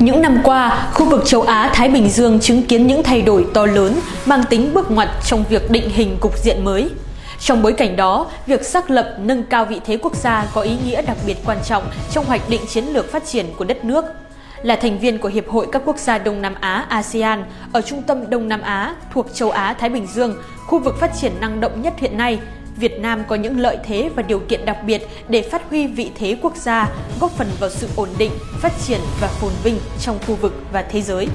Những năm qua, khu vực châu Á-Thái Bình Dương chứng kiến những thay đổi to lớn mang tính bước ngoặt trong việc định hình cục diện mới. Trong bối cảnh đó, việc xác lập nâng cao vị thế quốc gia có ý nghĩa đặc biệt quan trọng trong hoạch định chiến lược phát triển của đất nước. Là thành viên của Hiệp hội các quốc gia Đông Nam Á ASEAN ở trung tâm Đông Nam Á thuộc châu Á-Thái Bình Dương, khu vực phát triển năng động nhất hiện nay, Việt Nam có những lợi thế và điều kiện đặc biệt để phát huy vị thế quốc gia, góp phần vào sự ổn định, phát triển và phồn vinh trong khu vực và thế giới.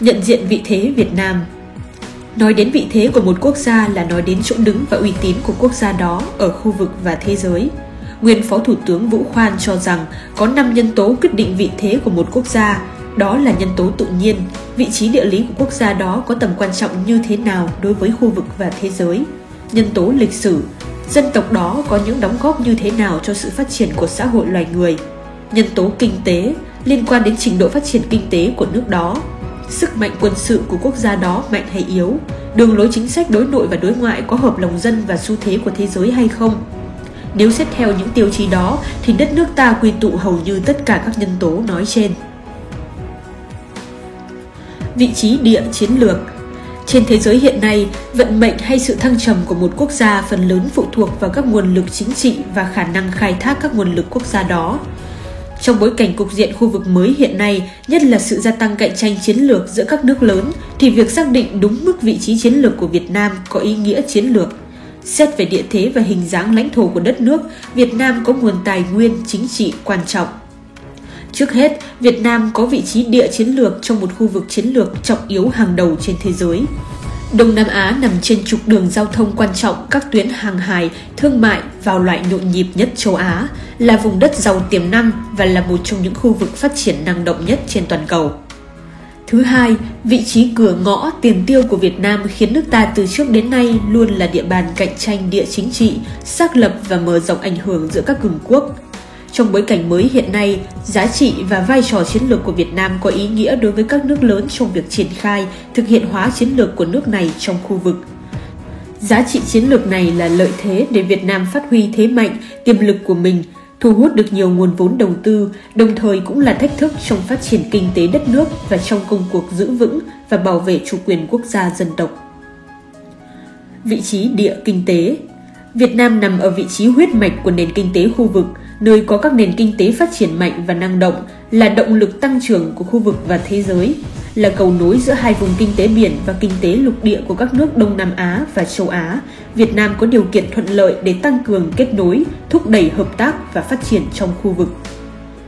Nhận diện vị thế Việt Nam Nói đến vị thế của một quốc gia là nói đến chỗ đứng và uy tín của quốc gia đó ở khu vực và thế giới – Nguyên Phó Thủ tướng Vũ Khoan cho rằng có 5 nhân tố quyết định vị thế của một quốc gia, đó là nhân tố tự nhiên, vị trí địa lý của quốc gia đó có tầm quan trọng như thế nào đối với khu vực và thế giới, nhân tố lịch sử, dân tộc đó có những đóng góp như thế nào cho sự phát triển của xã hội loài người, nhân tố kinh tế. Liên quan đến trình độ phát triển kinh tế của nước đó, sức mạnh quân sự của quốc gia đó mạnh hay yếu, đường lối chính sách đối nội và đối ngoại có hợp lòng dân và xu thế của thế giới hay không, nếu xét theo những tiêu chí đó thì đất nước ta quy tụ hầu như tất cả các nhân tố nói trên. Vị trí địa chiến lược trên thế giới hiện nay, vận mệnh hay sự thăng trầm của một quốc gia phần lớn phụ thuộc vào các nguồn lực chính trị và khả năng khai thác các nguồn lực quốc gia đó. Trong bối cảnh cục diện khu vực mới hiện nay, nhất là sự gia tăng cạnh tranh chiến lược giữa các nước lớn, thì việc xác định đúng mức vị trí chiến lược của Việt Nam có ý nghĩa chiến lược. Xét về địa thế và hình dáng lãnh thổ của đất nước, Việt Nam có nguồn tài nguyên chính trị quan trọng. Trước hết, Việt Nam có vị trí địa chiến lược trong một khu vực chiến lược trọng yếu hàng đầu trên thế giới. Đông Nam Á nằm trên trục đường giao thông quan trọng các tuyến hàng hải, thương mại vào loại nhộn nhịp nhất châu Á, là vùng đất giàu tiềm năng và là một trong những khu vực phát triển năng động nhất trên toàn cầu. Thứ hai, vị trí cửa ngõ tiền tiêu của Việt Nam khiến nước ta từ trước đến nay luôn là địa bàn cạnh tranh địa chính trị, xác lập và mở rộng ảnh hưởng giữa các cường quốc. Trong bối cảnh mới hiện nay, giá trị và vai trò chiến lược của Việt Nam có ý nghĩa đối với các nước lớn trong việc triển khai, thực hiện hóa chiến lược của nước này trong khu vực. Giá trị chiến lược này là lợi thế để Việt Nam phát huy thế mạnh, tiềm lực của mình – thu hút được nhiều nguồn vốn đầu tư, đồng thời cũng là thách thức trong phát triển kinh tế đất nước và trong công cuộc giữ vững và bảo vệ chủ quyền quốc gia dân tộc. Vị trí địa kinh tế Việt Nam nằm ở vị trí huyết mạch của nền kinh tế khu vực, nơi có các nền kinh tế phát triển mạnh và năng động, là động lực tăng trưởng của khu vực và thế giới, là cầu nối giữa hai vùng kinh tế biển và kinh tế lục địa của các nước Đông Nam Á và châu Á, Việt Nam có điều kiện thuận lợi để tăng cường kết nối, thúc đẩy hợp tác và phát triển trong khu vực.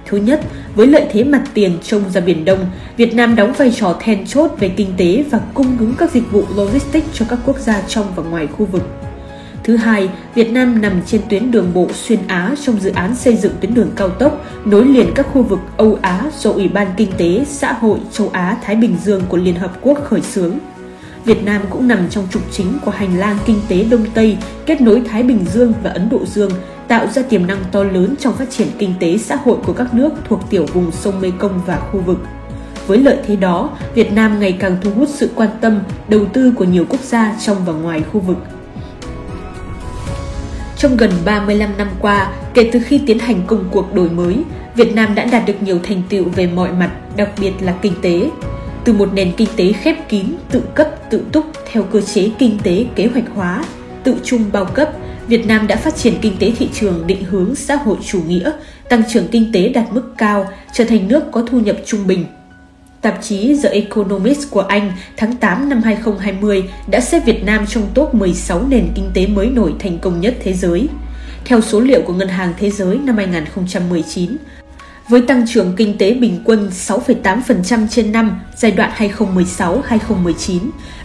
Thứ nhất, với lợi thế mặt tiền trông ra Biển Đông, Việt Nam đóng vai trò then chốt về kinh tế và cung ứng các dịch vụ logistics cho các quốc gia trong và ngoài khu vực. Thứ hai, Việt Nam nằm trên tuyến đường bộ xuyên Á trong dự án xây dựng tuyến đường cao tốc nối liền các khu vực Âu Á do Ủy ban Kinh tế Xã hội châu Á Thái Bình Dương của Liên Hợp Quốc khởi xướng. Việt Nam cũng nằm trong trục chính của hành lang kinh tế Đông Tây kết nối Thái Bình Dương và Ấn Độ Dương, tạo ra tiềm năng to lớn trong phát triển kinh tế xã hội của các nước thuộc tiểu vùng sông Mekong và khu vực. Với lợi thế đó, Việt Nam ngày càng thu hút sự quan tâm, đầu tư của nhiều quốc gia trong và ngoài khu vực – trong gần 35 năm qua, kể từ khi tiến hành công cuộc đổi mới, Việt Nam đã đạt được nhiều thành tựu về mọi mặt, đặc biệt là kinh tế. Từ một nền kinh tế khép kín, tự cấp, tự túc theo cơ chế kinh tế kế hoạch hóa, tự trung bao cấp, Việt Nam đã phát triển kinh tế thị trường định hướng xã hội chủ nghĩa, tăng trưởng kinh tế đạt mức cao, trở thành nước có thu nhập trung bình, Tạp chí The Economist của Anh tháng 8 năm 2020 đã xếp Việt Nam trong top 16 nền kinh tế mới nổi thành công nhất thế giới. Theo số liệu của Ngân hàng Thế giới năm 2019, với tăng trưởng kinh tế bình quân 6,8% trên năm giai đoạn 2016-2019,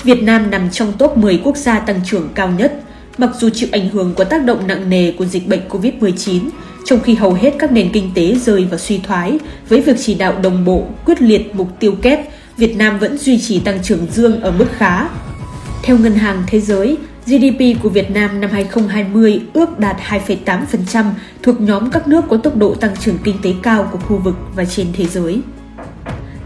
Việt Nam nằm trong top 10 quốc gia tăng trưởng cao nhất, mặc dù chịu ảnh hưởng của tác động nặng nề của dịch bệnh COVID-19, trong khi hầu hết các nền kinh tế rơi vào suy thoái, với việc chỉ đạo đồng bộ, quyết liệt mục tiêu kép, Việt Nam vẫn duy trì tăng trưởng dương ở mức khá. Theo Ngân hàng Thế giới, GDP của Việt Nam năm 2020 ước đạt 2,8%, thuộc nhóm các nước có tốc độ tăng trưởng kinh tế cao của khu vực và trên thế giới.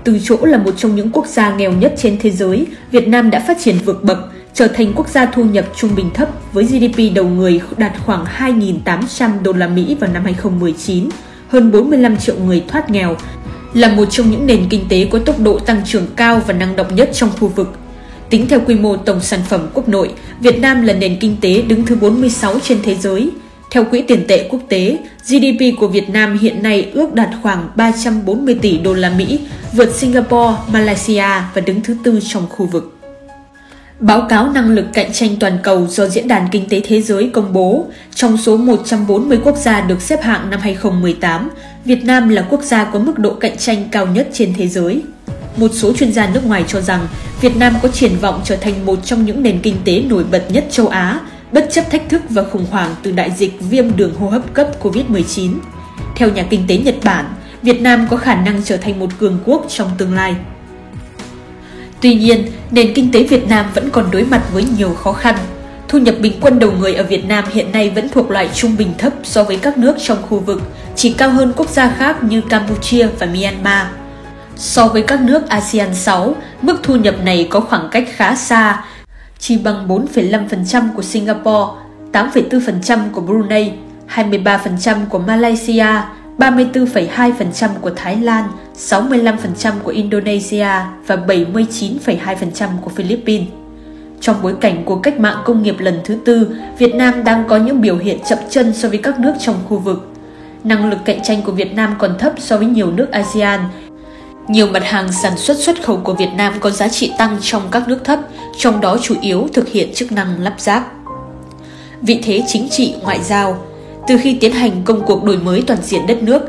Từ chỗ là một trong những quốc gia nghèo nhất trên thế giới, Việt Nam đã phát triển vượt bậc, trở thành quốc gia thu nhập trung bình thấp với GDP đầu người đạt khoảng 2.800 đô la Mỹ vào năm 2019, hơn 45 triệu người thoát nghèo, là một trong những nền kinh tế có tốc độ tăng trưởng cao và năng động nhất trong khu vực. Tính theo quy mô tổng sản phẩm quốc nội, Việt Nam là nền kinh tế đứng thứ 46 trên thế giới. Theo Quỹ tiền tệ quốc tế, GDP của Việt Nam hiện nay ước đạt khoảng 340 tỷ đô la Mỹ, vượt Singapore, Malaysia và đứng thứ tư trong khu vực. Báo cáo năng lực cạnh tranh toàn cầu do Diễn đàn Kinh tế Thế giới công bố, trong số 140 quốc gia được xếp hạng năm 2018, Việt Nam là quốc gia có mức độ cạnh tranh cao nhất trên thế giới. Một số chuyên gia nước ngoài cho rằng Việt Nam có triển vọng trở thành một trong những nền kinh tế nổi bật nhất châu Á, bất chấp thách thức và khủng hoảng từ đại dịch viêm đường hô hấp cấp COVID-19. Theo nhà kinh tế Nhật Bản, Việt Nam có khả năng trở thành một cường quốc trong tương lai. Tuy nhiên, nền kinh tế Việt Nam vẫn còn đối mặt với nhiều khó khăn. Thu nhập bình quân đầu người ở Việt Nam hiện nay vẫn thuộc loại trung bình thấp so với các nước trong khu vực, chỉ cao hơn quốc gia khác như Campuchia và Myanmar. So với các nước ASEAN 6, mức thu nhập này có khoảng cách khá xa, chỉ bằng 4,5% của Singapore, 8,4% của Brunei, 23% của Malaysia, 34,2% của Thái Lan, 65% của Indonesia và 79,2% của Philippines. Trong bối cảnh của cách mạng công nghiệp lần thứ tư, Việt Nam đang có những biểu hiện chậm chân so với các nước trong khu vực. Năng lực cạnh tranh của Việt Nam còn thấp so với nhiều nước ASEAN. Nhiều mặt hàng sản xuất xuất khẩu của Việt Nam có giá trị tăng trong các nước thấp, trong đó chủ yếu thực hiện chức năng lắp ráp. Vị thế chính trị ngoại giao Từ khi tiến hành công cuộc đổi mới toàn diện đất nước,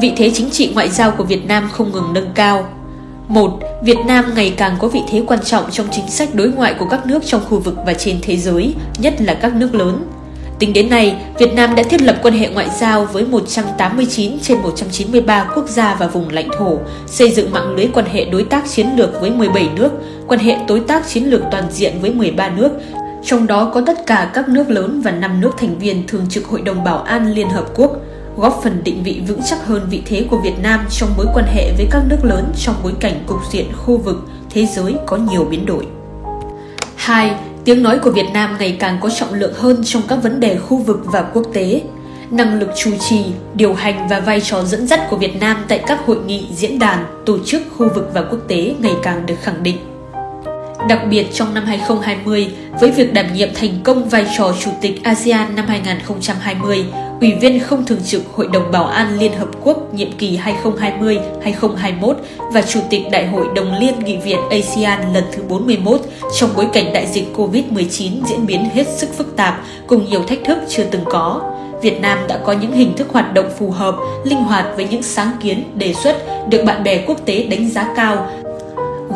vị thế chính trị ngoại giao của Việt Nam không ngừng nâng cao. Một, Việt Nam ngày càng có vị thế quan trọng trong chính sách đối ngoại của các nước trong khu vực và trên thế giới, nhất là các nước lớn. Tính đến nay, Việt Nam đã thiết lập quan hệ ngoại giao với 189 trên 193 quốc gia và vùng lãnh thổ, xây dựng mạng lưới quan hệ đối tác chiến lược với 17 nước, quan hệ đối tác chiến lược toàn diện với 13 nước, trong đó có tất cả các nước lớn và 5 nước thành viên thường trực Hội đồng Bảo an Liên Hợp Quốc – góp phần định vị vững chắc hơn vị thế của Việt Nam trong mối quan hệ với các nước lớn trong bối cảnh cục diện khu vực, thế giới có nhiều biến đổi. 2. Tiếng nói của Việt Nam ngày càng có trọng lượng hơn trong các vấn đề khu vực và quốc tế. Năng lực chủ trì, điều hành và vai trò dẫn dắt của Việt Nam tại các hội nghị, diễn đàn, tổ chức khu vực và quốc tế ngày càng được khẳng định. Đặc biệt trong năm 2020, với việc đảm nhiệm thành công vai trò Chủ tịch ASEAN năm 2020, Ủy viên không thường trực Hội đồng Bảo an Liên Hợp Quốc nhiệm kỳ 2020-2021 và Chủ tịch Đại hội Đồng Liên Nghị viện ASEAN lần thứ 41 trong bối cảnh đại dịch COVID-19 diễn biến hết sức phức tạp cùng nhiều thách thức chưa từng có. Việt Nam đã có những hình thức hoạt động phù hợp, linh hoạt với những sáng kiến, đề xuất được bạn bè quốc tế đánh giá cao,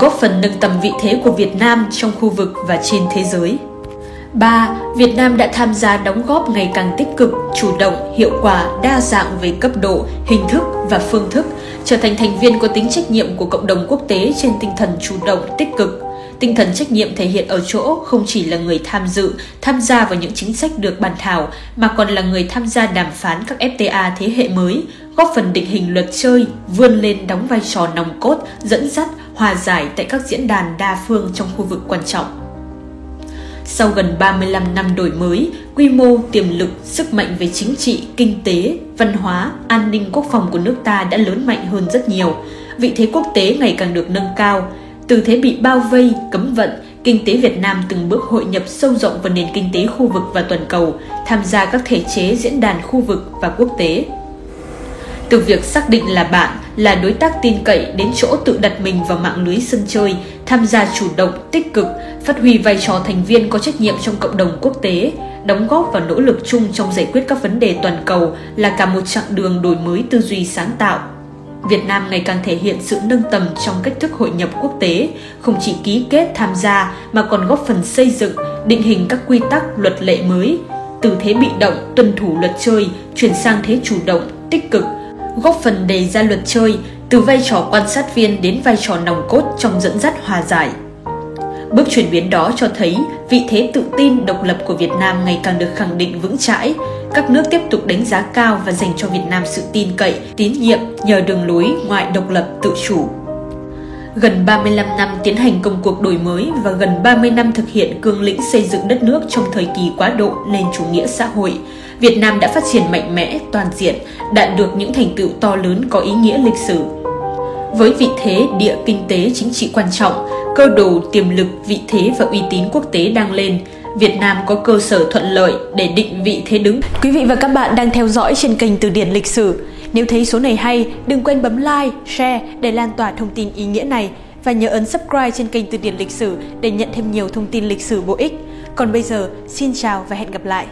góp phần nâng tầm vị thế của Việt Nam trong khu vực và trên thế giới. 3. Việt Nam đã tham gia đóng góp ngày càng tích cực, chủ động, hiệu quả, đa dạng về cấp độ, hình thức và phương thức, trở thành thành viên có tính trách nhiệm của cộng đồng quốc tế trên tinh thần chủ động, tích cực. Tinh thần trách nhiệm thể hiện ở chỗ không chỉ là người tham dự, tham gia vào những chính sách được bàn thảo, mà còn là người tham gia đàm phán các FTA thế hệ mới, góp phần định hình luật chơi, vươn lên đóng vai trò nòng cốt, dẫn dắt, hòa giải tại các diễn đàn đa phương trong khu vực quan trọng. Sau gần 35 năm đổi mới, quy mô, tiềm lực, sức mạnh về chính trị, kinh tế, văn hóa, an ninh quốc phòng của nước ta đã lớn mạnh hơn rất nhiều. Vị thế quốc tế ngày càng được nâng cao. Từ thế bị bao vây, cấm vận, kinh tế Việt Nam từng bước hội nhập sâu rộng vào nền kinh tế khu vực và toàn cầu, tham gia các thể chế diễn đàn khu vực và quốc tế. Từ việc xác định là bạn, là đối tác tin cậy đến chỗ tự đặt mình vào mạng lưới sân chơi, tham gia chủ động, tích cực, phát huy vai trò thành viên có trách nhiệm trong cộng đồng quốc tế, đóng góp vào nỗ lực chung trong giải quyết các vấn đề toàn cầu là cả một chặng đường đổi mới tư duy sáng tạo. Việt Nam ngày càng thể hiện sự nâng tầm trong cách thức hội nhập quốc tế, không chỉ ký kết tham gia mà còn góp phần xây dựng, định hình các quy tắc, luật lệ mới, từ thế bị động, tuân thủ luật chơi, chuyển sang thế chủ động, tích cực, góp phần đề ra luật chơi, từ vai trò quan sát viên đến vai trò nòng cốt trong dẫn dắt hòa giải. Bước chuyển biến đó cho thấy vị thế tự tin độc lập của Việt Nam ngày càng được khẳng định vững chãi. Các nước tiếp tục đánh giá cao và dành cho Việt Nam sự tin cậy, tín nhiệm nhờ đường lối ngoại độc lập tự chủ. Gần 35 năm tiến hành công cuộc đổi mới và gần 30 năm thực hiện cương lĩnh xây dựng đất nước trong thời kỳ quá độ lên chủ nghĩa xã hội, Việt Nam đã phát triển mạnh mẽ, toàn diện, đạt được những thành tựu to lớn có ý nghĩa lịch sử. Với vị thế địa kinh tế chính trị quan trọng, cơ đồ tiềm lực, vị thế và uy tín quốc tế đang lên, Việt Nam có cơ sở thuận lợi để định vị thế đứng. Quý vị và các bạn đang theo dõi trên kênh Từ điển lịch sử. Nếu thấy số này hay, đừng quên bấm like, share để lan tỏa thông tin ý nghĩa này và nhớ ấn subscribe trên kênh Từ điển lịch sử để nhận thêm nhiều thông tin lịch sử bổ ích. Còn bây giờ, xin chào và hẹn gặp lại.